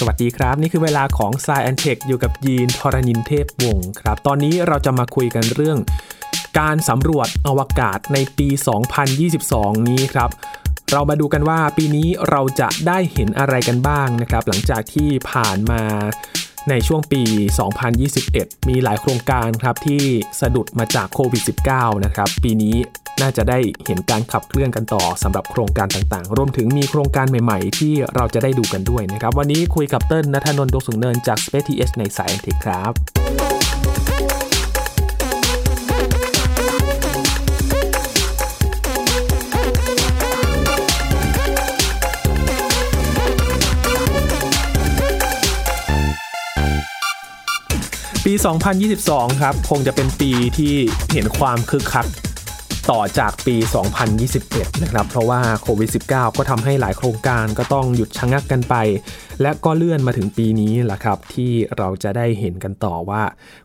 สวัสดีครับ นี่คือเวลาของ s ซ e n t e c h อยู่กับยีนทรณินเทพวงศ์ครับ ตอนนี้เราจะมาคุยกันเรื่อง การสำรวจอวกาศในปี 2022 นี้ครับ เรามาดูกันว่าปีนี้เราจะได้เห็นอะไรกันบ้างนะครับ หลังจากที่ผ่านมา ในช่วงปี 2021 มีหลายโครงการครับที่สะดุดมาจากโควิด -19 นะครับปีนี้น่าจะได้เห็นการขับเคลื่อนกันต่อสำหรับโครงการต่างๆ รวมถึงมีโครงการใหม่ๆ ที่เราจะได้ดูกันด้วยนะครับ วันนี้คุยกับเติ้ลนัทนนท์ดวงสุงเนินจาก Space TS ในสายเทคครับ ปี 2022 ครับ คงจะเป็นปีที่เห็นความคึกคักต่อจากปี 2021 นะครับ เพราะว่าโควิด -19 ก็ทำให้หลายโครงการก็ต้องหยุดชะงักกันไป และก็เลื่อนมาถึงปีนี้แหละครับ ที่เราจะได้เห็นกันต่อว่า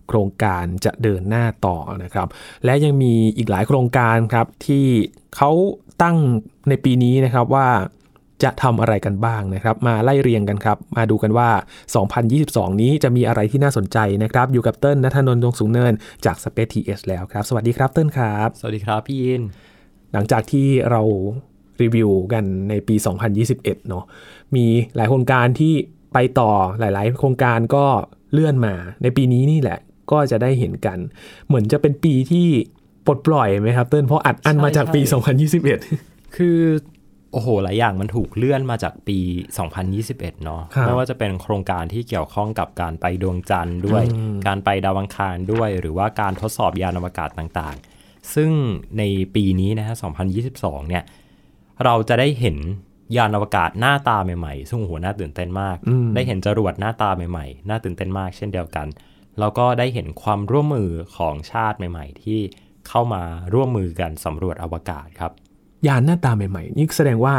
โครงการจะเดินหน้าต่อนะครับ และยังมีอีกหลายโครงการครับที่เขาตั้งในปีนี้นะครับว่า จะทำอะไรกันบ้างนะครับ มาไล่เรียงกันครับ มาดูกันว่า 2022 นี้จะมีอะไรที่น่าสนใจนะครับ อยู่กับเติ้ลนัทนนท์ดวงสูงเนินจาก Space TS แล้วครับ สวัสดีครับเติ้ลครับ สวัสดีครับพี่ยิน หลังจากที่เรารีวิวกันในปี 2021 เนาะมีหลายโครงการที่ไปต่อหลาย ๆ โครงการก็เลื่อนมา ในปีนี้นี่แหละก็จะได้เห็นกัน เหมือนจะเป็นปีที่ปลดปล่อยไหมครับเติ้ลเพราะอัดอั้นมาจากปี 2021 คือ โอ้โห หลายอย่างมันถูกเลื่อนมาจากปี 2021 เนาะครับไม่ว่าจะเป็นโครงการที่เกี่ยวข้องกับการไปดวงจันทร์ด้วย การไปดาวอังคารด้วย หรือว่าการทดสอบยานอวกาศต่างๆ ซึ่งในปีนี้นะฮะ 2022 เนี่ย เราจะได้เห็นยานอวกาศหน้าตาใหม่ๆ ซึ่งโอ้โห น่าตื่นเต้นมาก ได้เห็นจรวดหน้าตาใหม่ๆ น่าตื่นเต้นมาก เช่นเดียวกัน แล้วก็ได้เห็นความร่วมมือของชาติใหม่ ๆ ที่เข้ามาร่วมมือกันสำรวจอวกาศครับ ยานหน้าตาใหม่ๆ นี่แสดงว่า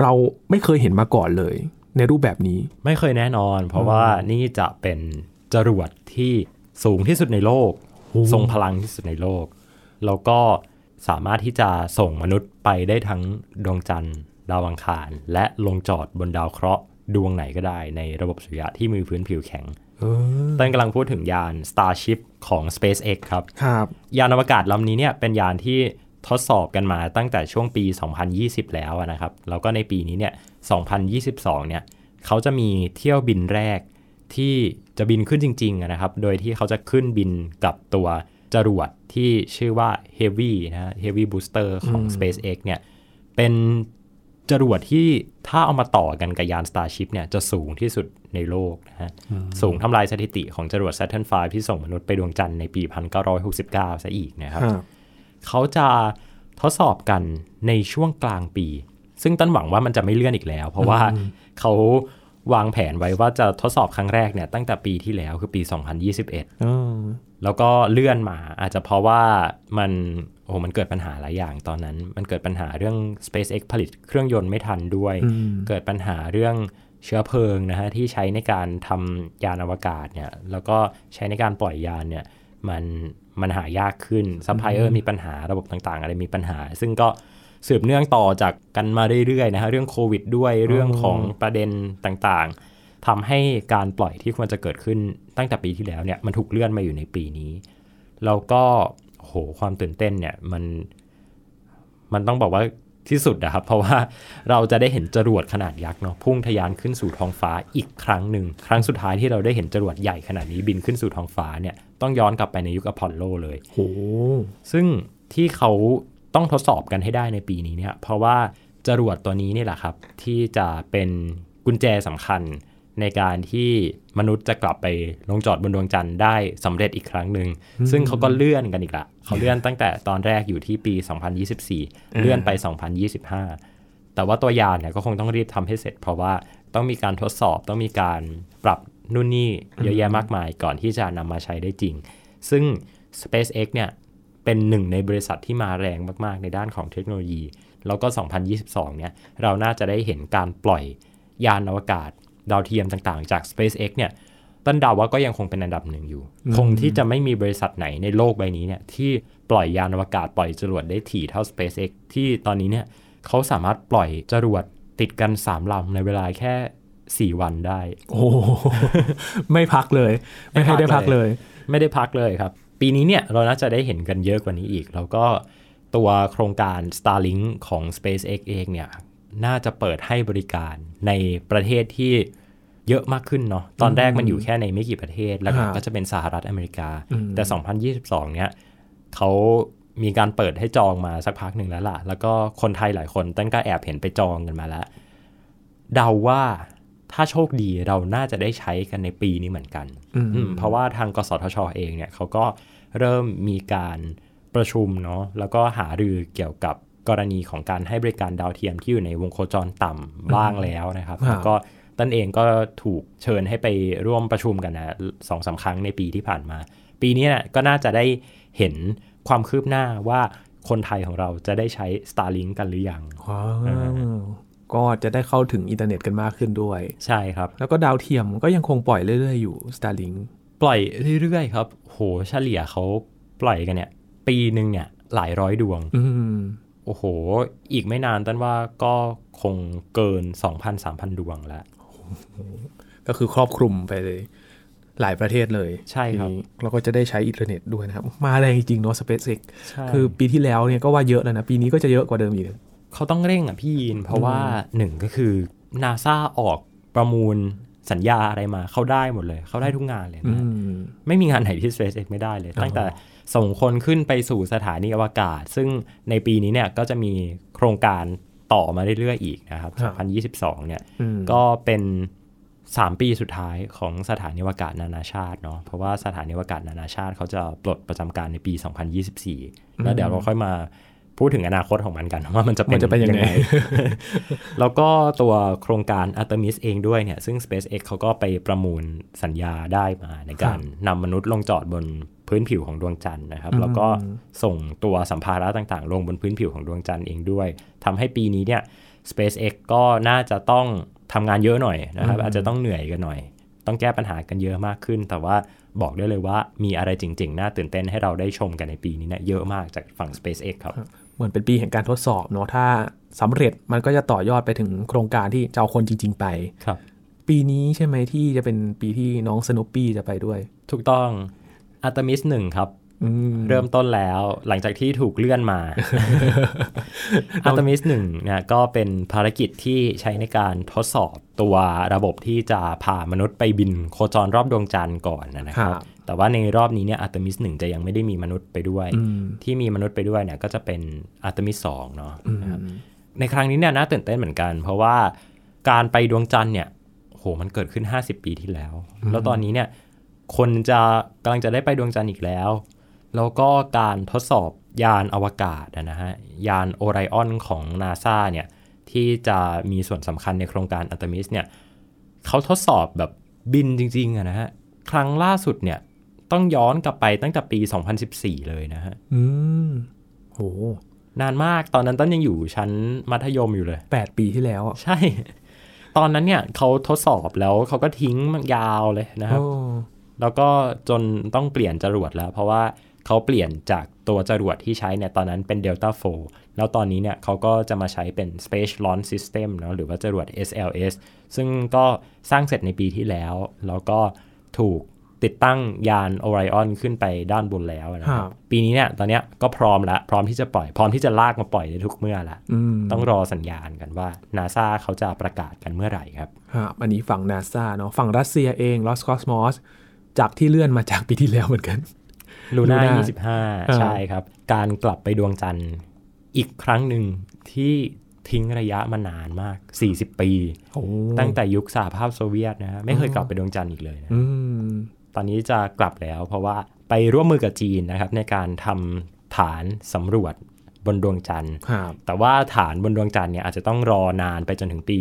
เราไม่เคยเห็นมาก่อนเลย ในรูปแบบนี้ ไม่เคยแน่นอน เพราะว่านี่จะเป็นจรวดที่สูงที่สุดในโลก ทรงพลังที่สุดในโลก แล้วก็สามารถที่จะส่งมนุษย์ไปได้ทั้งดวงจันทร์ ดาวอังคาร และลงจอดบนดาวเคราะห์ดวงไหนก็ได้ในระบบสุริยะที่มีพื้นผิวแข็งต้นกำลังพูดถึงยาน Starship ของ SpaceX ครับครับยานอวกาศลำนี้เนี่ยเป็นยานที่ ทดสอบกันมาตั้งแต่ช่วงปี 2020 แล้วอะนะครับ แล้วก็ในปีนี้เนี่ย 2022 เนี่ยเขาจะมีเที่ยวบินแรกที่จะบินขึ้นจริงๆอะนะครับ โดยที่เขาจะขึ้นบินกับตัวจรวดที่ชื่อว่า Heavy นะฮะ Heavy Booster ของ SpaceX เนี่ย เป็นจรวดที่ถ้าเอามาต่อกันกับยาน Starship เนี่ยจะสูงที่สุดในโลกนะฮะ สูงทำลายสถิติของจรวด Saturn V ที่ส่งมนุษย์ไปดวงจันทร์ในปี 1969 ซะอีกนะครับครับ เขาจะทดสอบกันในช่วงกลางปี ซึ่งต้นหวังว่ามันจะไม่เลื่อนอีกแล้ว เพราะว่าเขาวางแผนไว้ว่าจะทดสอบครั้งแรกเนี่ยตั้งแต่ปีที่แล้วคือปี 2021อ๋อแล้วก็เลื่อนมาอาจจะเพราะว่ามันโอ้โหมันเกิดปัญหาหลายอย่างตอนนั้น มันเกิดปัญหาเรื่อง SpaceX ผลิตเครื่องยนต์ไม่ทันด้วย เกิดปัญหาเรื่องเชื้อเพลิงนะฮะที่ใช้ในการทำยานอวกาศเนี่ยแล้วก็ใช้ในการปล่อยยานเนี่ยมัน มันหายากขึ้นซัพพลายเออร์มีปัญหาระบบต่างๆ อะไรมีปัญหา ซึ่งก็สืบเนื่องต่อจากกันมาเรื่อยๆนะฮะเรื่องโควิดด้วยเรื่องของประเด็นต่างๆทำให้การปล่อยที่ควรจะเกิดขึ้นตั้งแต่ปีที่แล้วเนี่ยมันถูกเลื่อนมาอยู่ในปีนี้ แล้วก็โหความตื่นเต้นเนี่ยมันมันต้องบอกว่าที่สุดนะครับ เพราะว่าเราจะได้เห็นจรวดขนาดยักษ์เนาะพุ่งทะยานขึ้นสู่ท้องฟ้าอีกครั้งหนึ่ง ครั้งสุดท้ายที่เราได้เห็นจรวดใหญ่ขนาดนี้บินขึ้นสู่ท้องฟ้าเนี่ย ต้องย้อนกลับไปในยุคอพอลโลเลยโหซึ่งที่เขาต้องทดสอบกันให้ได้ในปีนี้เนี่ย เพราะว่าจรวดตัวนี้นี่แหละครับ ที่จะเป็นกุญแจสำคัญในการที่มนุษย์จะกลับไปลงจอดบนดวงจันทร์ได้สำเร็จอีกครั้งหนึ่ง ซึ่งเขาก็เลื่อนกันอีกละ เขาเลื่อนตั้งแต่ตอนแรกอยู่ที่ปี 2024 เลื่อนไป 2025 แต่ว่าตัวยานเนี่ยก็คงต้องรีบทำให้เสร็จ เพราะว่าต้องมีการทดสอบต้องมีการปรับ นู่นนี่เยอะแยะมากมายก่อนที่จะนำมาใช้ได้จริง ซึ่ง SpaceX เนี่ยเป็นหนึ่งในบริษัทที่มาแรงมาก ๆ ในด้านของเทคโนโลยี แล้วก็ 2022 เนี่ยเราน่าจะได้เห็นการปล่อยยานอวกาศ ดาวเทียมต่างๆ จาก SpaceX เนี่ยต้นเดาว่าก็ยังคงเป็นอันดับหนึ่งอยู่ คงที่จะไม่มีบริษัทไหนในโลกใบนี้เนี่ยที่ปล่อยยานอวกาศปล่อยจรวดได้ถี่เท่า SpaceX ที่ตอนนี้เนี่ยเขาสามารถปล่อยจรวดติดกัน 3 ลำในเวลาแค่ 4วันได้ โอ้ไม่พักเลย ไม่ให้ได้พักเลย ไม่ได้พักเลยครับ ปีนี้เนี่ยเราน่าจะได้เห็นกันเยอะกว่านี้อีก แล้วก็ตัวโครงการ Starlink ของ SpaceX เองเนี่ยน่าจะเปิดให้บริการในประเทศที่เยอะมากขึ้นเนาะตอนแรกมันอยู่แค่ในไม่กี่ประเทศ แล้วครับก็จะเป็นสหรัฐอเมริกาอืมแต่ 2022 เนี่ยเขามีการเปิดให้จองมาสักพักหนึ่งแล้วล่ะ แล้วก็คนไทยหลายคนตั้งก็แอบเห็นไปจองกันมาแล้ว เดาว่า ถ้าโชคดีเราน่าจะได้ใช้กันในปีนี้เหมือนกันอืมอืมเพราะว่าทางกสทชเองเนี่ยเขาก็เริ่มมีการประชุมเนาะแล้วก็หารือเกี่ยวกับกรณีของการให้บริการดาวเทียมที่อยู่ในวงโคจรต่ำบ้างแล้วนะครับครับแล้วก็ต้นเองก็ถูกเชิญให้ไปร่วมประชุมกันนะสองสามครั้งในปีที่ผ่านมา ปีนี้นะก็น่าจะได้เห็นความคืบหน้าว่าคนไทยของเราจะได้ใช้ Starlink กันหรือยังว้าว ก็จะได้เข้าถึงอินเทอร์เน็ตกันมากขึ้นด้วย ใช่ครับ แล้วก็ดาวเทียมก็ยังคงปล่อยเรื่อยๆอยู่ Starlink ปล่อยเรื่อยๆครับ โหเฉลี่ยเขาปล่อยกันเนี่ย ปีหนึ่งเนี่ยหลายร้อยดวงอืมโอ้โห อีกไม่นานตันว่าก็คงเกิน 2,000-3,000 ดวงแล้ว ก็คือครอบคลุมไปเลย หลายประเทศเลยใช่ครับทีนี้เราก็จะได้ใช้อินเทอร์เน็ตด้วยนะครับ มาแรงจริงๆเนาะ SpaceX ใช่คือปีที่แล้วเนี่ยก็ว่าเยอะแล้วนะ ปีนี้ก็จะเยอะกว่าเดิมอีก เขาต้องเร่งอะพี่ยิน เพราะว่าหนึ่งก็คือนาซาออกประมูลสัญญาอะไรมาเขาได้หมดเลย เขาได้ทุกงานเลยอืนะมไม่มีงานไหนที่ SpaceX ไม่ได้เลย ตั้งแต่ส่งคนขึ้นไปสู่สถานีอวกาศ ซึ่งในปีนี้เนี่ยก็จะมีโครงการต่อมาเรื่อยๆอีกนะครับครับ2022 เนี่ยอืมก็เป็น 3 ปีสุดท้ายของสถานีอวกาศนานาชาติเนาะเพราะว่าสถานีอวกาศนานาชาติเขาจะปลดประจำการในปี 2024 แล้วเดี๋ยวเราค่อยมา พูดถึงอนาคตของมันกันว่ามันจะเป็มันนจะเป็นยังไง แล้วก็ตัวโครงการ Artemis เองด้วยเนี่ย ซึ่ง SpaceX เขาก็ไปประมูลสัญญาได้มาในการนำมนุษย์ลงจอดบนพื้นผิวของดวงจันทร์นะครับ แล้วก็ส่งตัวสัมภาระต่างๆ ลงบนพื้นผิวของดวงจันทร์เองด้วยทำให้ปีนี้เนี่ย SpaceX ก็น่าจะต้องทำงานเยอะหน่อยนะครับ อาจจะต้องเหนื่อยกันหน่อย ต้องแก้ปัญหากันเยอะมากขึ้น แต่ว่าบอกได้เลยว่ามีอะไรจริง ๆ น่าตื่นเต้นให้เราได้ชมกันในปีนี้เนี่ยเยอะมากจากฝั่ง SpaceX ครับ เหมือนเป็นปีแห่งการทดสอบเนาะถ้าสำเร็จมันก็จะต่อยอดไปถึงโครงการที่จะเอาคนจริง ๆ ไปครับ ปีนี้ใช่ไหมที่จะเป็นปีที่น้องสนุปปี้จะไปด้วย ถูกต้อง Artemis หนึ่งครับอืมเริ่มต้นแล้วหลังจากที่ถูกเลื่อนมา Artemis 1เนี่ยก็เป็นภารกิจที่ใช้ในการทดสอบตัวระบบที่จะพามนุษย์ไปบินโคจรรอบดวงจันทร์ก่อนนะครับครับ แต่ว่าในรอบนี้เนี่ย Artemis 1จะยังไม่ได้มีมนุษย์ไปด้วยอืมที่มีมนุษย์ไปด้วยเนี่ยก็จะเป็น Artemis 2เนาะอืมนะครับในครั้งนี้เนี่ยน่าตื่นเต้นเหมือนกัน เพราะว่าการไปดวงจันทร์เนี่ยโหมันเกิดขึ้น 50 ปีที่แล้ว แล้วตอนนี้เนี่ยคนจะกำลังจะได้ไปดวงจันทร์อีกแล้ว แล้วก็การทดสอบยานอวกาศอะนะฮะยานโอไรออนของนาซาเนี่ยที่จะมีส่วนสำคัญในโครงการอัตมิสเนี่ยเขาทดสอบแบบบินจริงๆอะนะฮะครั้งล่าสุดเนี่ย ต้องย้อนกลับไปตั้งแต่ปี 2014 เลยนะฮะ อืม โห นานมาก ตอนนั้นต้นยังอยู่ชั้นมัธยมอยู่เลยแปดปีที่แล้วอะ ใช่ ตอนนั้นเนี่ยเขาทดสอบแล้วเขาก็ทิ้งมันยาวเลยนะครับโอ้แล้วก็จนต้องเปลี่ยนจรวดแล้ว เพราะว่าเขาเปลี่ยนจากตัวจรวดที่ใช้เนี่ยตอนนั้นเป็น Delta 4 แล้วตอนนี้เนี่ยเขาก็จะมาใช้เป็น Space Launch System เนาะหรือว่าจรวด SLS ซึ่งก็สร้างเสร็จในปีที่แล้ว แล้วก็ถูก ติดตั้งยาน Orion ขึ้นไปด้านบนแล้วนะคครัรับบปีนี้เนี่ยตอนเนี้ยก็พร้อมแล้วพร้อมที่จะปล่อยพร้อมที่จะลากมาปล่อยได้ทุกเมื่อละอืมต้องรอสัญญาณกันว่า NASA เขาจะประกาศกันเมื่อไหร่ครับครับอันนี้ฝั่งนาซาเนาะฝั่งรัสเซียเอง Lost Cosmos จากที่เลื่อนมาจากปีที่แล้วเหมือนกันลูน่า Luna 25 ใช่ครับ การกลับไปดวงจันทร์อีกครั้งหนึ่งที่ทิ้งระยะมานานมาก 40 ปีโอ้ตั้งแต่ยุคสหภาพโซเวียตนะฮะไม่เคยกลับไปดวงจันทร์อีกเลยนะอืม ตอนนี้จะกลับแล้ว เพราะว่าไปร่วมมือกับจีนนะครับ ในการทำฐานสำรวจบนดวงจันทร์ครับแต่ว่าฐานบนดวงจันทร์เนี่ยอาจจะต้องรอนานไปจนถึงปี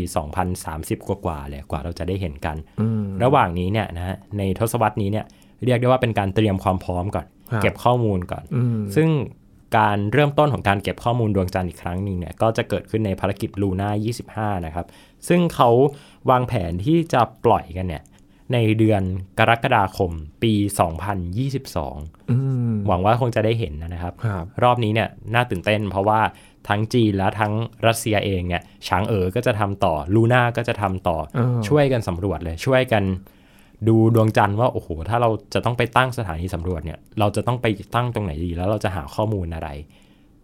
2030 กว่าๆเลยกว่าเราจะได้เห็นกันอืมระหว่างนี้เนี่ยนะฮะในทศวรรษนี้เนี่ยเรียกได้ว่าเป็นการเตรียมความพร้อมก่อนครับเก็บข้อมูลก่อนอืมซึ่งการเริ่มต้นของการเก็บข้อมูลดวงจันทร์อีกครั้งหนึ่งเนี่ยก็จะเกิดขึ้นในภารกิจลูน่า25 นะครับ ซึ่งเขาวางแผนที่จะปล่อยกันเนี่ย ในเดือนกรกฎาคมปี 2022อืมหวังว่าคงจะได้เห็นนะครับครับรอบนี้เนี่ยน่าตื่นเต้นเพราะว่าทั้งจีนและทั้งรัสเซียเองเนี่ยฉางเอ๋อก็จะทำต่อลูน่าก็จะทำต่อเออช่วยกันสำรวจเลยช่วยกันดูดวงจันทร์ว่าโอ้โห ถ้าเราจะต้องไปตั้งสถานีสำรวจเนี่ย เราจะต้องไปตั้งตรงไหนดี แล้วเราจะหาข้อมูลอะไร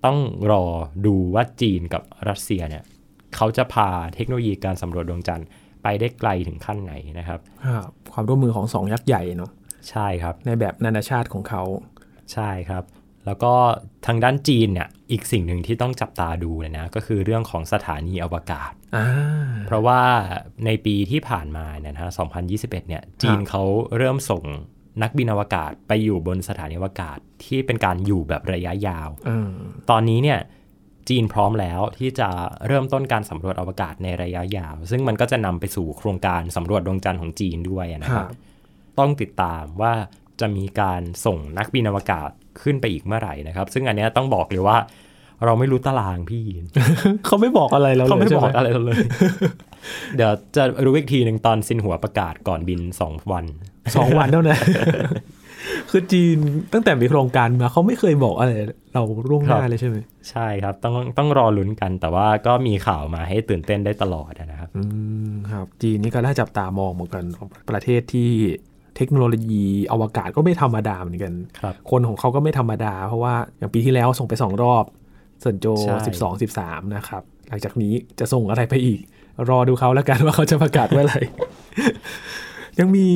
ต้องรอดูว่าจีนกับรัสเซียเนี่ย เขาจะพาเทคโนโลยีการสำรวจดวงจันทร์ ไปได้ไกลถึงขั้นไหนนะครับครับ ความร่วมมือของสองยักษ์ใหญ่เนาะใช่ครับ ในแบบนานาชาติของเขาใช่ครับ แล้วก็ทางด้านจีนเนี่ยอีกสิ่งหนึ่งที่ต้องจับตาดูเลยนะก็คือเรื่องของสถานีอวกาศอ่าเพราะว่าในปีที่ผ่านมาเนี่ยนะฮะ2021 เนี่ยจีนเขาเริ่มส่งนักบินอวกาศไปอยู่บนสถานีอวกาศที่เป็นการอยู่แบบระยะยาวเออตอนนี้เนี่ย จีนพร้อมแล้วที่จะเริ่มต้นการสำรวจอวกาศในระยะยาว ซึ่งมันก็จะนำไปสู่โครงการสำรวจดวงจันทร์ของจีนด้วยนะคครัรับบต้องติดตามว่าจะมีการส่งนักบินอวกาศขึ้นไปอีกเมื่อไหร่นะครับ ซึ่งอันเนี้ยต้องบอกเลยว่า เราไม่รู้ตารางพี่เขาไม่บอกอะไรเราเลยเขาไม่ใช่บหอกอะไรเราเลย เดี๋ยวจะรู้อีกทีหนึ่งตอนซินหัวประกาศก่อนบินสองวันสองวันเท่านั้น คือจีนตั้งแต่มีโครงการมาเขาไม่เคยบอกอะไร เราล่วงหน้าครับเลยใช่ไหมใช่ครับ ต้องต้องรอลุ้นกันแต่ว่าก็มีข่าวมาให้ตื่นเต้นได้ตลอดนะครับอืมครับ จีนนี่ก็น่าจับตามองเหมือนกันประเทศที่เทคโนโลยีอวกาศก็ไม่ธรรมดาเหมือนกันครับคนของเขาก็ไม่ธรรมดา เพราะว่าอย่างปีที่แล้วส่งไปสองรอบเซินโจใช่12 13นะครับ หลังจากนี้จะส่งอะไรไปอีก รอดูเขาแล้วกันว่าเขาจะประกาศเมื่อไหร่ ยังมี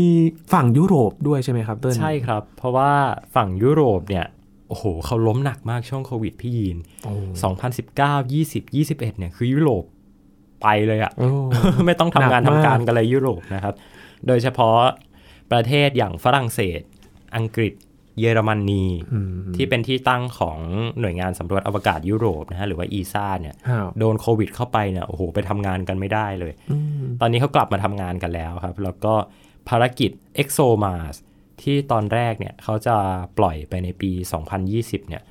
ฝั่งยุโรปด้วยใช่ไหมครับเติ้ลใช่ครับ เพราะว่าฝั่งยุโรปเนี่ยโอ้โหเขาล้มหนักมากช่วงโควิดพี่ยีนโอ้2019 20 21 เนี่ยคือยุโรปไปเลยอะโอ้ไม่ต้องทำงานหนักมากทำการกันเลยยุโรปนะครับ โดยเฉพาะประเทศอย่างฝรั่งเศส อังกฤษ เยอรมนีอืมที่เป็นที่ตั้งของหน่วยงานสำรวจอวกาศยุโรปนะฮะหรือว่าอีซ่าเนี่ยครับโดนโควิดเข้าไปเนี่ยโอ้โหไปทำงานกันไม่ได้เลยอืมตอนนี้เขากลับมาทำงานกันแล้วครับ แล้วก็ ภารกิจ ExoMars ที่ตอนแรกเนี่ยเขาจะปล่อยไปในปี 2020 เนี่ย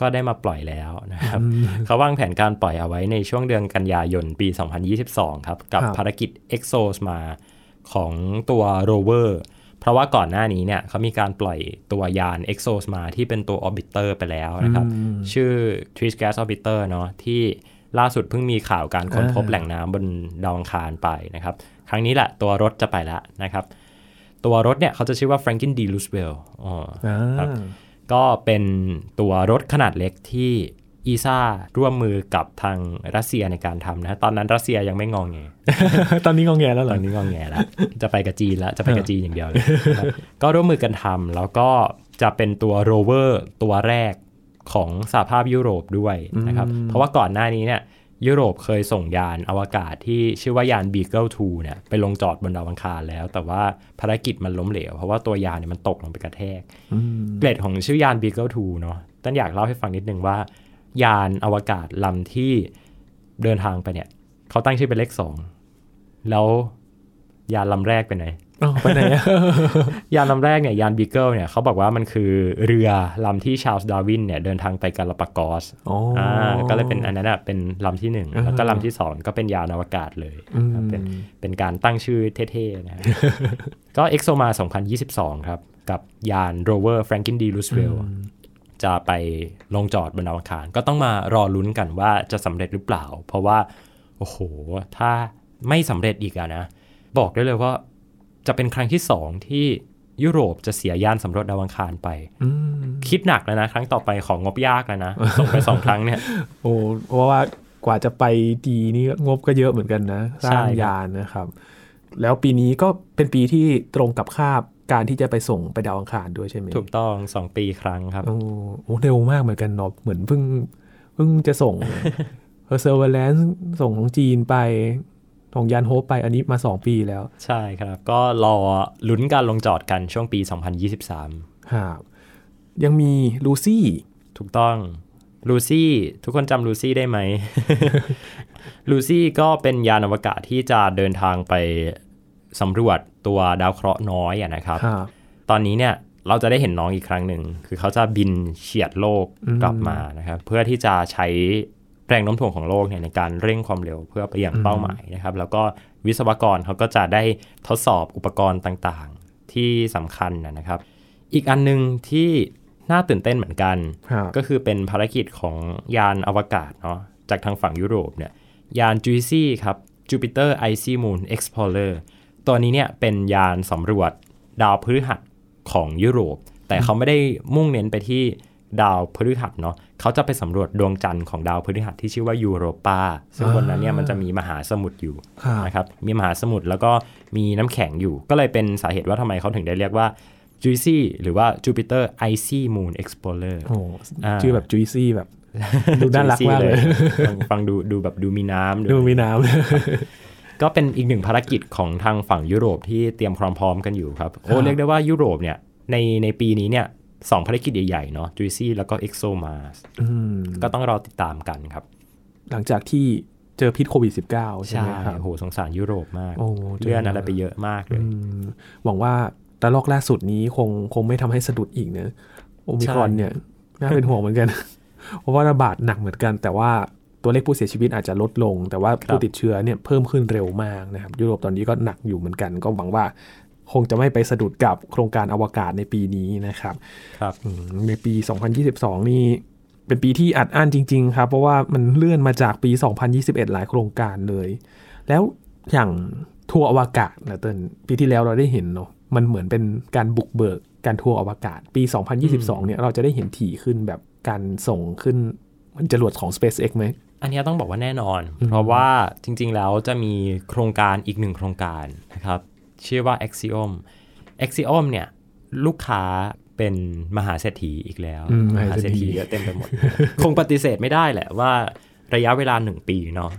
ก็ได้มาปล่อยแล้วนะครับเขาวางแผนการปล่อยเอาไว้ในช่วงเดือนกันยายนปี 2022 ครับ กับครับภารกิจ ExoMars ของตัว rover เพราะว่าก่อนหน้านี้เนี่ยเขามีการปล่อยตัวยาน ExoMars ที่เป็นตัว orbiter ไปแล้วนะครับอืมชื่อ Trish Gas Orbiter เนาะที่ล่าสุดเพิ่งมีข่าวการค้นพบอ่าแหล่งน้ำบนดาวอังคารไปนะครับ ครั้งนี้แหละตัวรถจะไปแล้วนะครับ ตัวรถเนี่ยเขาจะชื่อว่า Franklin D. Roosevelt อ๋ออ่าครับก็เป็นตัวรถขนาดเล็กที่อีซ่าร่วมมือกับทางรัสเซียในการทำนะฮะตอนนั้นรัสเซียยังไม่งองแง ตอนนี้งองแงแล้วเหตรออนนี้งองแงแล้ว จะไปกับจีนแล้ว จะไปกับจีนอย่างเดียวเลยนะครับก็ร่วมมือกันทำแล้วก็จะเป็นตัวโรเวอร์ตัวแรกของสหภาพยุโรปด้วยนะครับอืมเพราะว่าก่อนหน้านี้เนี่ย ยุโรปเคยส่งยานอวกาศที่ชื่อว่ายาน Beagle 2เนี่ยไปลงจอดบนดาวอังคารแล้ว แต่ว่าภารกิจมันล้มเหลว เพราะว่าตัวยานเนี่ยมันตกลงไปกระแทกอืมเกร็ดของชื่อยาน Beagle 2เนาะต้นอยากเล่าให้ฟังนิดนึงว่า ยานอวกาศลำที่เดินทางไปเนี่ยเขาตั้งชื่อเป็นเลขสองแล้วยานลำแรกไปไหนอ้าว ไปไหนอะยานลำแรกเนี่ยยาน Beagle เนี่ยเขาบอกว่ามันคือเรือลำที่ชาร์ลส์ดาร์วินเนี่ยเดินทางไปกาลาปากอสอ๋อออ่าก็เลยเป็นอันนั้นอะเป็นลำที่หนึ่งอ่าแล้วก็ลำที่สองก็เป็นยานอวกาศเลยอืมครับเป็นเป็นการตั้งชื่อเท่ๆนะฮะก็ ExoMars 2022 ครับ กับยาน rover Franklin D. Roosevelt จะไปลงจอดบนดาวอังคารก็ต้องมารอลุ้นกันว่าจะสำเร็จหรือเปล่า เพราะว่า โอ้โห ถ้าไม่สำเร็จอีกอะนะ บอกได้เลยว่า จะเป็นครั้งที่สองที่ยุโรปจะเสียยานสำรวจดาวอังคารไปอืมคิดหนักแล้วนะ ครั้งต่อไปของงบยากแล้วนะส่งไปสองครั้งเนี่ย โอ้เพราะว่ากว่าจะไปดีนี่งบก็เยอะเหมือนกันนะสร้างใช่ครับยานนะครับ แล้วปีนี้ก็เป็นปีที่ตรงกับคาบการที่จะไปส่งไปดาวอังคารด้วยใช่ไหมถูกต้องสองปีครั้งครับโอ้โหเร็วมากเหมือนกันเนาะเหมือนเพิ่งเพิ่งจะส่ง Perseverance ส่งของจีนไป ของยานโฮปไปอันนี้มาสองปีแล้ว ใช่ครับ ก็รอลุ้นการลงจอดกันช่วงปี 2023ครับยังมีลูซี่ถูกต้องลูซี่ทุกคนจำลูซี่ได้ไหมลูซี่ก็เป็นยานอวกาศที่จะเดินทางไปสำรวจตัวดาวเคราะห์น้อยอะนะครับครับตอนนี้เนี่ยเราจะได้เห็นน้องอีกครั้งหนึ่ง คือเขาจะบินเฉียดโลกอืมกลับมานะครับ เพื่อที่จะใช้ แรงโน้มถ่วงของโลกเนี่ยในการเร่งความเร็วเพื่อไปยังเป้าหมายนะครับ แล้วก็วิศวกรเขาก็จะได้ทดสอบอุปกรณ์ต่างๆ ที่สำคัญนะนะครับ อีกอันหนึงที่น่าตื่นเต้นเหมือนกันครับก็คือเป็นภารกิจของยานอวกาศเนาะจากทางฝั่งยุโรปเนี่ยยาน JUICY ครับ Jupiter Icy Moon Explorer ตัวนี้เนี่ยเป็นยานสำรวจดาวพฤหัสของยุโรป แต่เขาไม่ได้มุ่งเน้นไปที่ ดาวพฤหัสเนาะเขาจะไปสำรวจดวงจันทร์ของดาวพฤหัสที่ชื่อว่ายูโรปาซึ่งบนนั้นเนี่ยมันจะมีมหาสมุทรอยู่ครับนะครับมีมหาสมุทรแล้วก็มีน้ำแข็งอยู่ ก็เลยเป็นสาเหตุว่าทำไมเขาถึงได้เรียกว่า JUICY หรือว่า Jupiter Icy Moon Explorer โอ้อ่าชื่อแบบจุยซี่แบบ ดูน่ารักมากเลยฟังฟังดูดูแบบดูมีน้ำดูมีน้ำก็เป็นอีกหนึ่งภารกิจของทางฝั่งยุโรปที่เตรียมความพร้อมกันอยู่ครับ โอ้ครับเรียกได้ว่ายุโรปเนี่ยในในปีนี้เนี่ย สองภารกิจใหญ่ๆเนาะ JUICY แล้วก็ EXOMARS อืมก็ต้องรอติดตามกันครับ หลังจากที่เจอพิษโควิด -19 ใช่ไหมครับโอ้โหสงสารยุโรปมากโอ้เลื่อนอะไรไปเยอะมากเลยอืมหวังว่าแต่ลอกล่าสุดนี้คงคงไม่ทำให้สะดุดอีกนะโอมิครอนใช่เนี่ยน่าเป็นห่วงเหมือนกัน เพราะว่าระบาดหนักเหมือนกัน แต่ว่าตัวเลขผู้เสียชีวิตอาจจะลดลง แต่ว่าผู้ติดเชื้อเนี่ยเพิ่มขึ้นเร็วมากนะครับ ยุโรปตอนนี้ก็หนักอยู่เหมือนกัน ก็หวังว่า คงจะไม่ไปสะดุดกับโครงการอวกาศในปีนี้นะครับ ครับอืมในปี 2022 นี่เป็นปีที่อัดอั้นจริง ๆ ครับ เพราะว่ามันเลื่อนมาจากปี 2021 หลายโครงการเลย แล้วอย่างทัวร์อวกาศนะเติ้ลปีที่แล้วเราได้เห็นเนาะมันเหมือนเป็นการบุกเบิกการทัวร์อวกาศ ปี 2022 เนี่ยเราจะได้เห็นถี่ขึ้นแบบการส่งขึ้นมันจรวดของ SpaceX ไหมอันเนี้ยต้องบอกว่าแน่นอน เพราะว่าจริง ๆ แล้วจะมีโครงการอีกหนึ่งโครงการนะครับ ชื่อว่า Axiom Axiom เนี่ยลูกค้าเป็นมหาเศรษฐีอีกแล้วอืมมหาเศรษฐีเยอะเต็มไปหมด คงปฏิเสธไม่ได้แหละว่าระยะเวลาหนึ่งปีเนาะ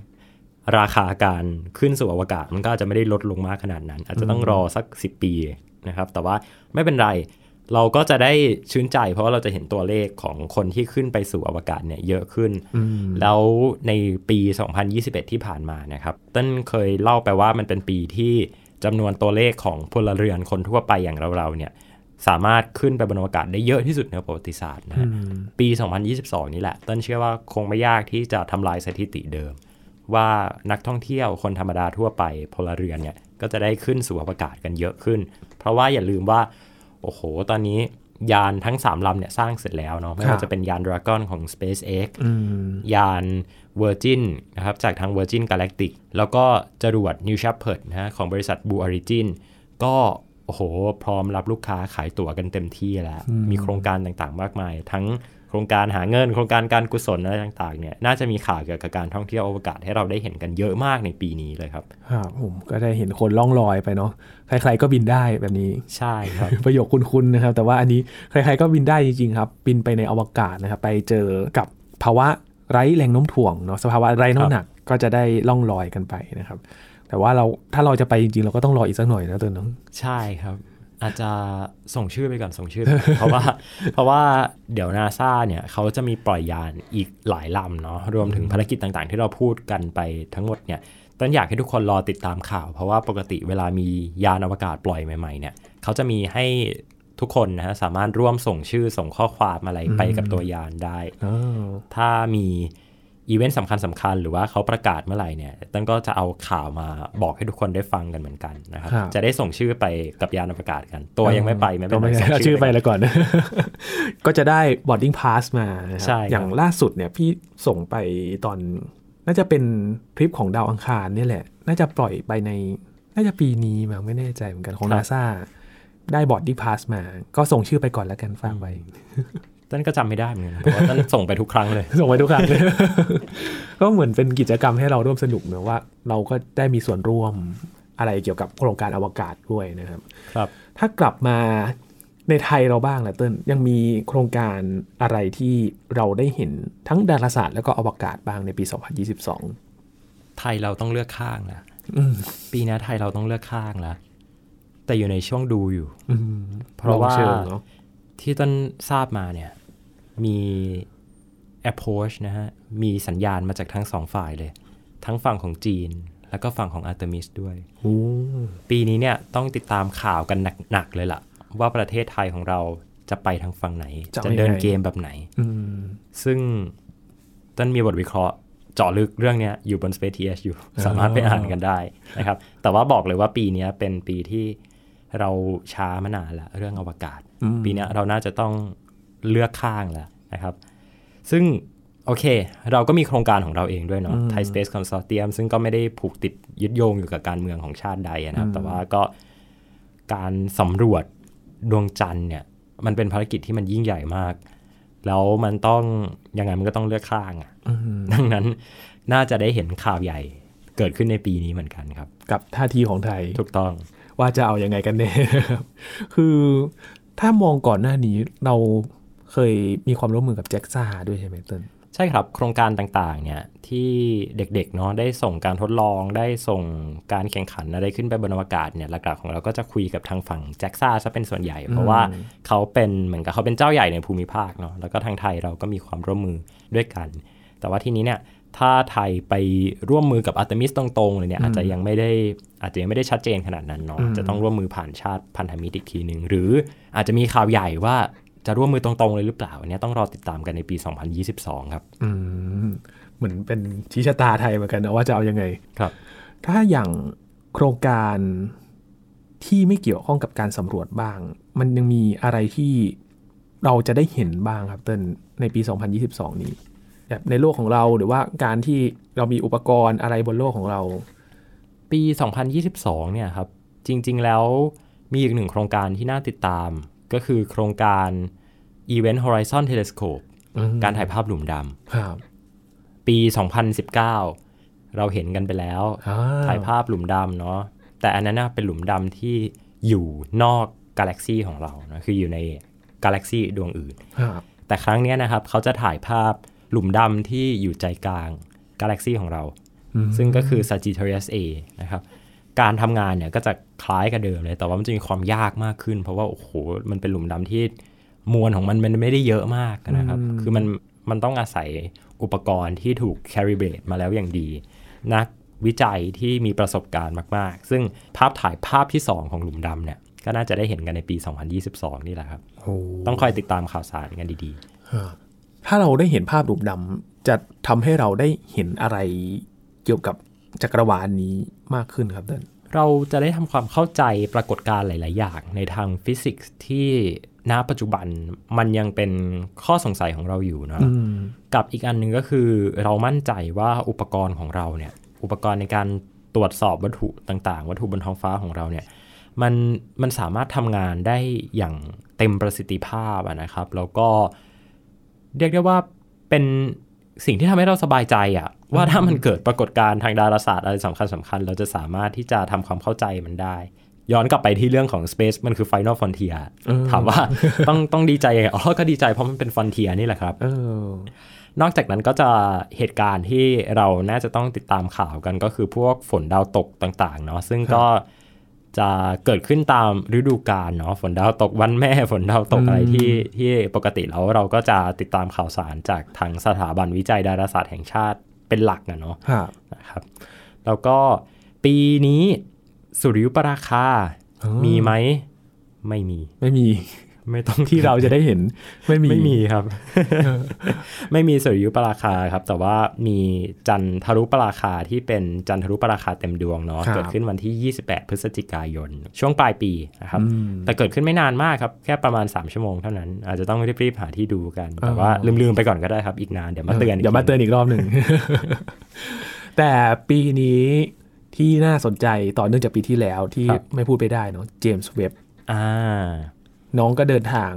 ราคาการขึ้นสู่อวกาศมันก็อาจจะไม่ได้ลดลงมากขนาดนั้น อาจจะต้องรอสัก 10 ปีนะครับ แต่ว่าไม่เป็นไรเราก็จะได้ชื่นใจ เพราะว่าเราจะเห็นตัวเลขของคนที่ขึ้นไปสู่อวกาศเนี่ยเยอะขึ้นอืมแล้วในปี 2021 ที่ผ่านมานะครับต้นเคยเล่าไปว่ามันเป็นปีที่ จำนวนตัวเลขของพลเรือนคนทั่วไปอย่างเราๆเนี่ยสามารถขึ้นไปบนอวกาศได้เยอะที่สุดในประวัติศาสตร์นะฮะปี 2022 นี่แหละต้นเชื่อว่าคงไม่ยากที่จะทำลายสถิติเดิม ว่านักท่องเที่ยวคนธรรมดาทั่วไปพลเรือนเนี่ยก็จะได้ขึ้นสู่อวกาศกันเยอะขึ้น เพราะว่าอย่าลืมว่า โอ้โห ตอนนี้ยานทั้ง 3 ลำเนี่ยสร้างเสร็จแล้วเนาะไม่ครัว่าบจะเป็นยาน Dragon ของ SpaceX อืมยาน Virgin นะครับจากทาง Virgin Galactic แล้วก็จรวด New Shepard นะฮะของบริษัท Blue Origin ก็โอ้โห พร้อมรับลูกค้าขายตั๋วกันเต็มที่แล้ว มีโครงการต่างๆ มากมาย ทั้งโครงการหาเงิน โครงการการกุศลอะไรต่างๆเนี่ยน่าจะมีข่าวเกี่ยวกับการท่องเที่ยวอวกาศให้เราได้เห็นกันเยอะมากในปีนี้เลยครับครับผมก็ได้เห็นคนล่องลอยไปเนาะใครๆก็บินได้แบบนี้ใช่ครับ ประโยคคุ้นๆนะครับ แต่ว่าอันนี้ใครๆก็บินได้จริงๆครับ บินไปในอวกาศนะครับไปเจอกับภาวะ ไร้แรงโน้มถ่วงเนาะสภาวะไร้น้ำหนักก็จะได้ล่องลอยกันไปนะครับ แต่ว่าเราถ้าเราจะไปจริงๆ เราก็ต้องรออีกสักหน่อยนะตัวน้องใช่ครับ อาจจะส่งชื่อไปก่อนส่งชื่อไปก่อนเพราะว่า เพราะว่าเดี๋ยวนาซาเนี่ยเขาจะมีปล่อยยานอีกหลายลำเนาะรวมถึงภารกิจต่างๆ ที่เราพูดกันไปทั้งหมดเนี่ยต้นอยากให้ทุกคนรอติดตามข่าว เพราะว่าปกติเวลามียานอวกาศปล่อยใหม่ๆเนี่ยเขาจะมีให้ ทุกคนนะฮะสามารถร่วมส่งชื่อส่งข้อความอะไรไปกับตัวยานได้อ๋อถ้ามีอีเวนต์สำคัญสำคัญๆหรือว่าเขาประกาศเมื่อไหร่เนี่ยต้นก็จะเอาข่าวมาบอกให้ทุกคนได้ฟังกันเหมือนกันนะครับครับ จะได้ส่งชื่อไปกับยานอวกาศกัน ตัวยังไม่ไปไม่เป็นก็ไรไม่ส่งเอาชื่อไปแล้วก่อน ก็จะได้ boarding pass มานะคใช่รับครับอย่างล่าสุดเนี่ยพี่ส่งไปตอนน่าจะเป็นทริปของดาวอังคารเนี่ยแหละ น่าจะปล่อยไปในน่าจะปีนี้มั้งไม่แน่ใจเหมือนกันของนาซา ได้ boarding pass มา ก็ส่งชื่อไปก่อนแล้วกันฝากไว้ต้นก็จำไม่ได้เหมือนกันเพราะว่าต้นส่งไปทุกครั้งเลย ส่งไปทุกครั้งเลย ก็เหมือนเป็นกิจกรรมให้เราร่วมสนุกเนอะว่า เราก็ได้มีส่วนร่วมอะไรเกี่ยวกับโครงการอวกาศด้วยนะครับ ครับ ถ้ากลับมาในไทยเราบ้างแหละเติ้ลยังมีโครงการอะไรที่เราได้เห็นทั้งดาราศาสตร์แล้วก็อวกาศบ้างในปี 2022 ไทยเราต้องเลือกข้างแล้วอืมปีหนี้ไทยเราต้องเลือกข้างแล้ว แต่อยู่ในช่วงดูอยู่อืมเพราะว่าลองเชิงเนาะที่ต้นทราบมาเนี่ย มี approach นะฮะ มีสัญญาณมาจากทั้งสองฝ่ายเลย ทั้งฝั่งของจีน แล้วก็ฝั่งของอาร์เตมิสด้วยโอ้ปีนี้เนี่ยต้องติดตามข่าวกันหนัก ๆ เลยล่ะ ว่าประเทศไทยของเราจะไปทางฝั่งไหน จะเดินเกมแบบไหนอืมซึ่งต้นมีบทวิเคราะห์เจาะลึกเรื่องเนี้ยอยู่บน Space TH อยู่ สามารถไปอ่านกันได้นะครับ แต่ว่าบอกเลยว่าปีเนี้ยเป็นปีที่ เราช้ามานานละเรื่องอวกาศอืมปีเนี้ยเราน่าจะต้องเลือกข้างแล้วนะครับ ซึ่งโอเค เราก็มีโครงการของเราเองด้วยเนาะ Thai Space Consortium ซึ่งก็ไม่ได้ผูกติดยึดโยงอยู่กับการเมืองของชาติใดนะครับ แต่ว่าก็การสำรวจดวงจันทร์เนี่ย มันเป็นภารกิจที่มันยิ่งใหญ่มาก แล้วมันต้องยังไงมันก็ต้องเลือกข้างอะดังนั้นน่าจะได้เห็นข่าวใหญ่เกิดขึ้นในปีนี้เหมือนกันครับ กับท่าทีของไทยถูกต้อง ว่าจะเอาอยัางไงกันแน่คือถ้ามองก่อนหน้านี้เราเคยมีความร่วมมือกับแจ็คซ่าด้วยใช่ไหมเติ้ลใช่ครับ โครงการต่างๆเนี่ยที่เด็กๆเนาะได้ส่งการทดลองได้ส่งการแข่งขันอะไรขึ้นไปบนอวกาศเนี่ยหลักๆของเราก็จะคุยกับทางฝั่ง JAXA ซะเป็นส่วนใหญ่ เพราะว่าเขาเป็นเหมือนกับเขาเป็นเจ้าใหญ่ในภูมิภาคเนาะแล้วก็ทางไทยเราก็มีความร่วมมือด้วยกัน แต่ว่าทีนี้เนี่ย ถ้าไทยไปร่วมมือกับอาร์ตมิสตรงๆเลยเนี่ยอาจจะยังไม่ได้อาจจะยังไม่ได้ชัดเจนขนาดนั้นเนาะจะต้องร่วมมือผ่านชาติพันธมิตรอีกทีหนึ่งหรืออาจจะมีข่าวใหญ่ว่าจะร่วมมือตรงๆเลยหรือเปล่าอันนี้ต้องรอติดตามกันในปี 2022 ครับอืมเหมือนเป็นชี้ชะตาไทยเหมือนกันนะว่าจะเอายังไงครับ ถ้าอย่างโครงการที่ไม่เกี่ยวข้องกับการสำรวจบ้าง มันยังมีอะไรที่เราจะได้เห็นบ้างครับเติ้ลในปี 2022 นี้ แบบในโลกของเราหรือว่าการที่เรามีอุปกรณ์อะไรบนโลกของเรา ปี 2022 เนี่ยครับ จริง ๆ แล้วมีอีกหนึ่งโครงการที่น่าติดตาม ก็คือโครงการ Event Horizon Telescope อืมการถ่ายภาพหลุมดครับำปี 2019 เราเห็นกันไปแล้วอ่ถ่ายภาพหลุมดำเนาะแต่อันนั้นนะเป็นหลุมดำที่อยู่นอกกาแล็กซีของเรานะคืออยู่ในกาแล็กซีดวงอื่นครับแต่ครั้งเนี้ยนะครับ เขาจะถ่ายภาพ หลุมดำที่อยู่ใจกลางกาแล็กซีของเราอืมซึ่งก็คือ Sagittarius A นะครับ การทำงานเนี่ยก็จะคล้ายกับเดิมเลย แต่ว่ามันจะมีความยากมากขึ้น เพราะว่าโอ้โห มันเป็นหลุมดำที่มวลของมันมันไม่ได้เยอะมากนะครับ คือมันมันต้องอาศัยอุปกรณ์ที่ถูก calibrate มาแล้วอย่างดี นักวิจัยที่มีประสบการณ์มาก ๆ ซึ่งภาพถ่ายภาพที่ 2 ของหลุมดำเนี่ยก็น่าจะได้เห็นกันในปี 2022 นี่แหละครับโอ้ต้องคอยติดตามข่าวสารกันดีครับ ถ้าเราได้เห็นภาพหลุมดำจะทำให้เราได้เห็นอะไรเกี่ยวกับจักรวาลนี้มากขึ้นครับเติ้ลๆเราจะได้ทำความเข้าใจปรากฏการณ์หลาย ๆ อย่างในทางฟิสิกส์ที่ณปัจจุบันมันยังเป็นข้อสงสัยของเราอยู่นะกับอีกอันหนึ่งก็คือเรามั่นใจว่าอุปกรณ์ของเราเนี่ย อุปกรณ์ในการตรวจสอบวัตถุต่าง ๆ วัตถุบนท้องฟ้าของเราเนี่ย มันมันสามารถทำงานได้อย่างเต็มประสิทธิภาพนะครับ แล้วก็ เรียกได้ว่าเป็นสิ่งที่ทำให้เราสบายใจอะว่าถ้ามันเกิดปรากฏการณ์ทางดาราศาสตร์อะไรสำคัญสคัญๆเราจะสามารถที่จะทำความเข้าใจมันได้ ย้อนกลับไปที่เรื่องของ Space มันคือ Final Frontier ถามว่าต้องต้องดีใจยังไงอ๋อก็ดีใจเพราะมันเป็น Frontier นี่แหละครับเออนอกจากนั้นก็จะเหตุการณ์ที่เราน่าจะต้องติดตามข่าวกันก็คือพวกฝนดาวตกต่างๆเนาะซึ่งก็ จะเกิดขึ้นตามฤดูกาลเนาะฝนดาวตกวันแม่ฝนดาวตกอะไรที่ที่ปกติแล้วเราก็จะติดตามข่าวสารจากทางสถาบันวิจัยดาราศาสตร์แห่งชาติเป็นหลักนะเนาะครับนะครับ แล้วก็ปีนี้สุริยุปราคาอ๋อมีไหม ไม่มี ไม่มี ไม่ต้องที่เราจะได้เห็นไม่มีไม่มีครับ ไม่มีสุริยุปราคาครับ แต่ว่ามีจันทรุปราคาที่เป็นจันทรุปราคาเต็มดวงเนาะครับเกิดขึ้นวันที่ 28 พฤศจิกายน ช่วงปลายปีนะครับอืมแต่เกิดขึ้นไม่นานมากครับ แค่ประมาณ 3 ชั่วโมงเท่านั้น อาจจะต้องรีบๆหาที่ดูกัน แต่ว่าอ๋อลืมๆไปก่อนก็ได้ครับ อีกนานเดี๋ยวมาเตือนเดี๋ยวมาเตือนอีกรอบหนึ่งแต่ปีนี้ที่น่าสนใจต่อเนื่องจากปีที่แล้วที่ไม่พูดไปได้เนาะเจมส์เว็บอ่า น้องก็เดินทาง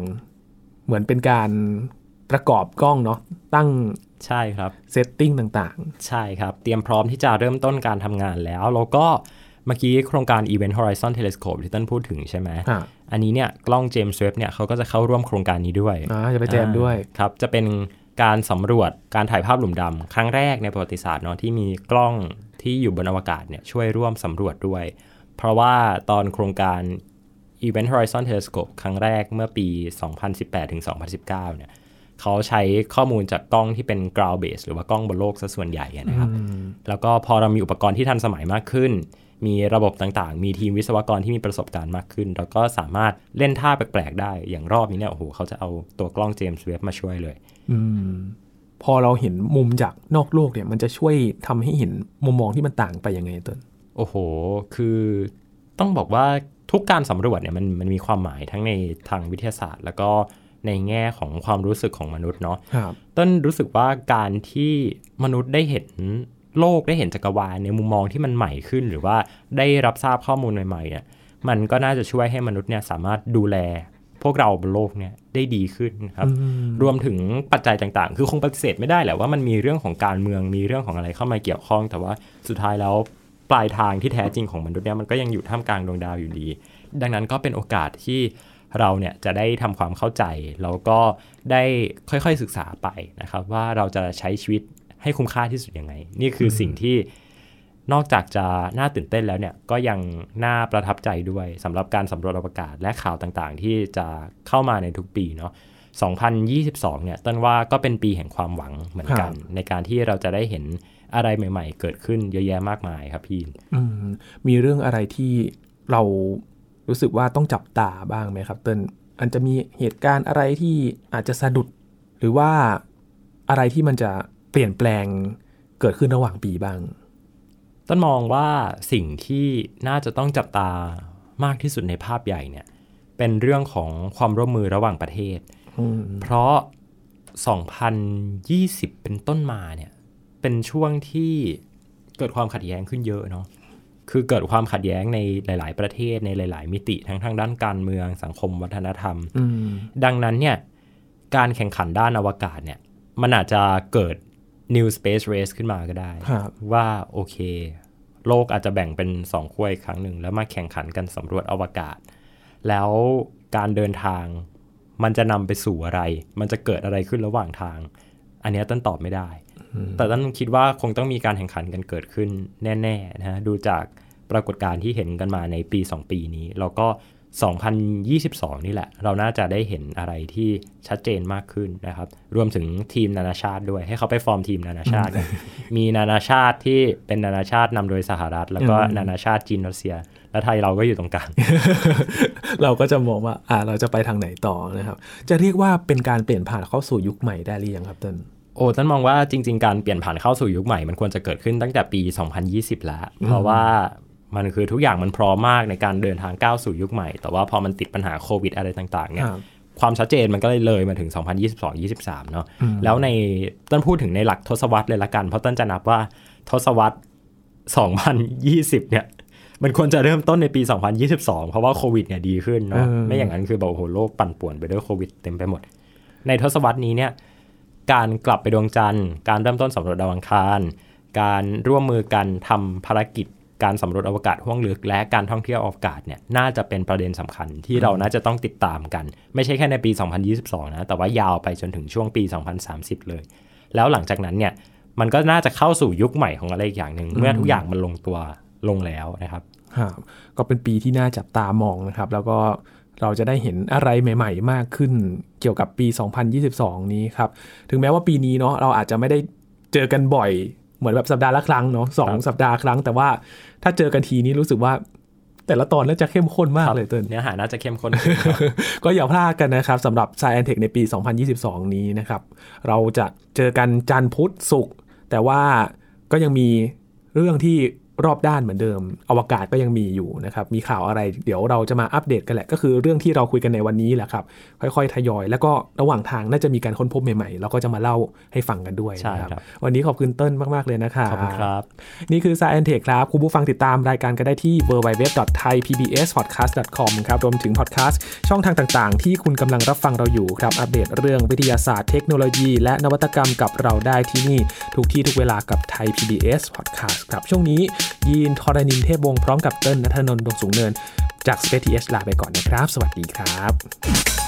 เหมือนเป็นการประกอบกล้องเนาะตั้งใช่ครับเซตติ้งต่างใช่ครับ เตรียมพร้อมที่จะเริ่มต้นการทำงานแล้ว แล้วก็เมื่อกี้โครงการ Event Horizon Telescope ที่ต้นพูดถึงใช่ไหมๆอ่าอันนี้เนี่ยกล้อง James Webb เนี่ยเขาก็จะเข้าร่วมโครงการนี้ด้วยอ่าจะไปแจมด้วยอ่าครับจะเป็นการสำรวจการถ่ายภาพหลุมดำครั้งแรกในประวัติศาสตร์เนาะที่มีกล้องที่อยู่บนอวกาศเนี่ยช่วยร่วมสำรวจด้วย เพราะว่าตอนโครงการ Event Horizon Telescope ครั้งแรกเมื่อปี 2018 ถึง 2019 เนี่ยเขาใช้ข้อมูลจากกล้องที่เป็น ground base หรือว่ากล้องบนโลกซะส่วนใหญ่อะนะครับ แล้วก็พอเรามีอุปกรณ์ที่ทันสมัยมากขึ้น มีระบบต่างๆ มีทีมวิศวกรที่มีประสบการณ์มากขึ้น แล้วก็สามารถเล่นท่าแปลกๆ ได้ อย่างรอบนี้เนี่ยโอ้โหเขาจะเอาตัวกล้องเจมส์เว็บมาช่วยเลยอืมพอเราเห็นมุมจากนอกโลกเนี่ย มันจะช่วยทำให้เห็นมุมมองที่มันต่างไปยังไงต้นโอ้โห คือต้องบอกว่า ทุกการสำรวจเนี่ยมันมันมีความหมายทั้งในทางวิทยาศาสตร์ แล้วก็ในแง่ของความรู้สึกของมนุษย์เนาะครับต้นรู้สึกว่าการที่มนุษย์ได้เห็นโลกได้เห็นจักรวาลในมุมมองที่มันใหม่ขึ้น หรือว่าได้รับทราบข้อมูลใหม่ๆเนี่ยมันก็น่าจะช่วยให้มนุษย์เนี่ยสามารถดูแลพวกเราบนโลกเนี่ยได้ดีขึ้นนะครับ รวมถึงปัจจัยต่างๆ คือคงปฏิเสธไม่ได้แหละว่ามันมีเรื่องของการเมืองมีเรื่องของอะไรเข้ามาเกี่ยวข้อง แต่ว่าสุดท้ายแล้ว ปลายทางที่แท้จริงของมนุษย์เนี่ยมันก็ยังอยู่ท่ามกลางดวงดาวอยู่ดี ดังนั้นก็เป็นโอกาสที่เราเนี่ยจะได้ทำความเข้าใจ แล้วก็ได้ค่อยๆศึกษาไปนะครับว่าเราจะใช้ชีวิตให้คุ้มค่าที่สุดยังไง นี่คือสิ่งที่นอกจากจะน่าตื่นเต้นแล้วเนี่ยก็ยังน่าประทับใจด้วยสำหรับการสำรวจอวกาศและข่าวต่างๆ ที่จะเข้ามาในทุกปีเนาะ2022เนี่ยต้นว่าก็เป็นปีแห่งความหวังเหมือนกัน ในการที่เราจะได้เห็น อะไรใหม่ ๆ เกิดขึ้นเยอะแยะมากมายครับพี่อืมมีเรื่องอะไรที่เรารู้สึกว่าต้องจับตาบ้างไหมครับเติ้ลอันจะมีเหตุการณ์อะไรที่อาจจะสะดุด หรือว่าอะไรที่มันจะเปลี่ยนแปลงเกิดขึ้นระหว่างปีบ้าง ต้นมองว่าสิ่งที่น่าจะต้องจับตามากที่สุดในภาพใหญ่เนี่ย เป็นเรื่องของความร่วมมือระหว่างประเทศอืมเพราะ 2020 เป็นต้นมาเนี่ย เป็นช่วงที่เกิดความขัดแย้งขึ้นเยอะเนาะคือเกิดความขัดแย้งในหลาย ๆ ประเทศในหลาย ๆ มิติทั้งทางด้านการเมืองสังคมวัฒนธรรมอืมดังนั้นเนี่ยการแข่งขันด้านอวกาศเนี่ย มันอาจจะเกิด new space race ขึ้นมาก็ได้ครับว่าโอเค โลกอาจจะแบ่งเป็นสองขั้วอีกครั้งหนึ่ง แล้วมาแข่งขันกันสำรวจอวกาศ แล้วการเดินทางมันจะนำไปสู่อะไร มันจะเกิดอะไรขึ้นระหว่างทาง อันเนี้ยต้นตอบไม่ได้ แต่ต้นคิดว่าคงต้องมีการแข่งขันกันเกิดขึ้นแน่ๆนะฮะดูจากปรากฏการณ์ที่เห็นกันมาในปี 2 ปีนี้ แล้วก็ 2022 นี่แหละ เราน่าจะได้เห็นอะไรที่ชัดเจนมากขึ้นนะครับ รวมถึงทีมนานาชาติด้วย ให้เขาไปฟอร์มทีมนานาชาติกันมีนานาชาติที่เป็นนานาชาตินำโดยสหรัฐ แล้วก็อืมนานาชาติจีนรัสเซีย และไทยเราก็อยู่ตรงกลาง เราก็จะมองว่าอ่าเราจะไปทางไหนต่อนะครับ จะเรียกว่าเป็นการเปลี่ยนผ่านเข้าสู่ยุคใหม่ได้หรือยังครับเติ้ล โอ้ต้นมองว่าจริง ๆ การเปลี่ยนผ่านเข้าสู่ยุคใหม่มันควรจะเกิดขึ้นตั้งแต่ปี 2020 แล้ว เพราะว่ามันคือทุกอย่างมันพร้อมมากในการเดินทางก้าวสู่ยุคใหม่ แต่ว่าพอมันติดปัญหาโควิดอะไรต่างๆเนี่ยครับความชัดเจนมันก็เลยเลยมาถึง 2022-23 เนาะแล้วในต้นพูดถึงในหลักทศวรรษเลยละกัน เพราะต้นจะนับว่าทศวรรษ 2020 เนี่ย มันควรจะเริ่มต้นในปี 2022 เพราะว่าโควิดเนี่ยดีขึ้นเนาะเออไม่อย่างนั้นคือแบบโอ้โหโลกปั่นป่วนไปด้วยโควิดเต็มไปหมด ในทศวรรษนี้เนี่ย การกลับไปดวงจันทร์ การเริ่มต้นสำรวจดาวอังคาร การร่วมมือกันทำภารกิจ การสำรวจอวกาศห้วงลึก และการท่องเที่ยวอวกาศเนี่ยน่าจะเป็นประเด็นสำคัญที่เราน่าจะต้องติดตามกัน ไม่ใช่แค่ในปี 2022 นะแต่ว่ายาวไปจนถึงช่วงปี 2030 เลย แล้วหลังจากนั้นเนี่ยมันก็น่าจะเข้าสู่ยุคใหม่ของอะไรอีกอย่างหนึ่งเมื่อทุกอย่างมันลงตัวลงแล้วนะครับครับก็เป็นปีที่น่าจับตามองนะครับ แล้วก็ เราจะได้เห็นอะไรใหม่ๆ มากขึ้นเกี่ยวกับปี 2022 นี้ครับ ถึงแม้ว่าปีนี้เนาะเราอาจจะไม่ได้เจอกันบ่อย เหมือนแบบสัปดาห์ละครั้งเนาะสองครับสัปดาห์ครั้ง แต่ว่าถ้าเจอกันทีนี้รู้สึกว่าแต่ละตอนน่าจะเข้มข้นมากเลยเติ้ลเนื้อหาน่าจะเข้มข้นขึ้นครับก็อย่าพลาดกันนะครับสำหรับ Science Tech ในปี 2022 นี้นะครับ เราจะเจอกันจันทร์พุธศุกร์แต่ว่าก็ยังมีเรื่องที่ รอบด้านเหมือนเดิม อวกาศก็ยังมีอยู่นะครับ มีข่าวอะไรเดี๋ยวเราจะมาอัปเดตกันแหละ ก็คือเรื่องที่เราคุยกันในวันนี้แหละครับ ค่อยๆ ทยอย แล้วก็ระหว่างทางน่าจะมีการค้นพบใหม่ๆเราก็จะมาเล่าให้ฟังกันด้วยใช่นะครับครับ วันนี้ขอบคุณเติ้ลมากๆเลยนะครับขอบคุณครับ นี่คือ Science Tech ครับ คุณผู้ฟังติดตามรายการกันได้ที่ www.thaipbspodcast.com ครับ รวมถึงพอดแคสต์ช่องทางต่างๆ ที่คุณกำลังรับฟังเราอยู่ครับ อัปเดตเรื่องวิทยาศาสตร์เทคโนโลยี และนวัตกรรมกับเราได้ที่นี่ทุกที่ทุกเวลากับไทย PBS Podcast ครับช่วงนี้ยีนทรณินเทพวงศ์พร้อมกับเติ้ลนัทนนท์ดวงสูงเนิน จาก Space TH ลาไปก่อนนะครับ สวัสดีครับ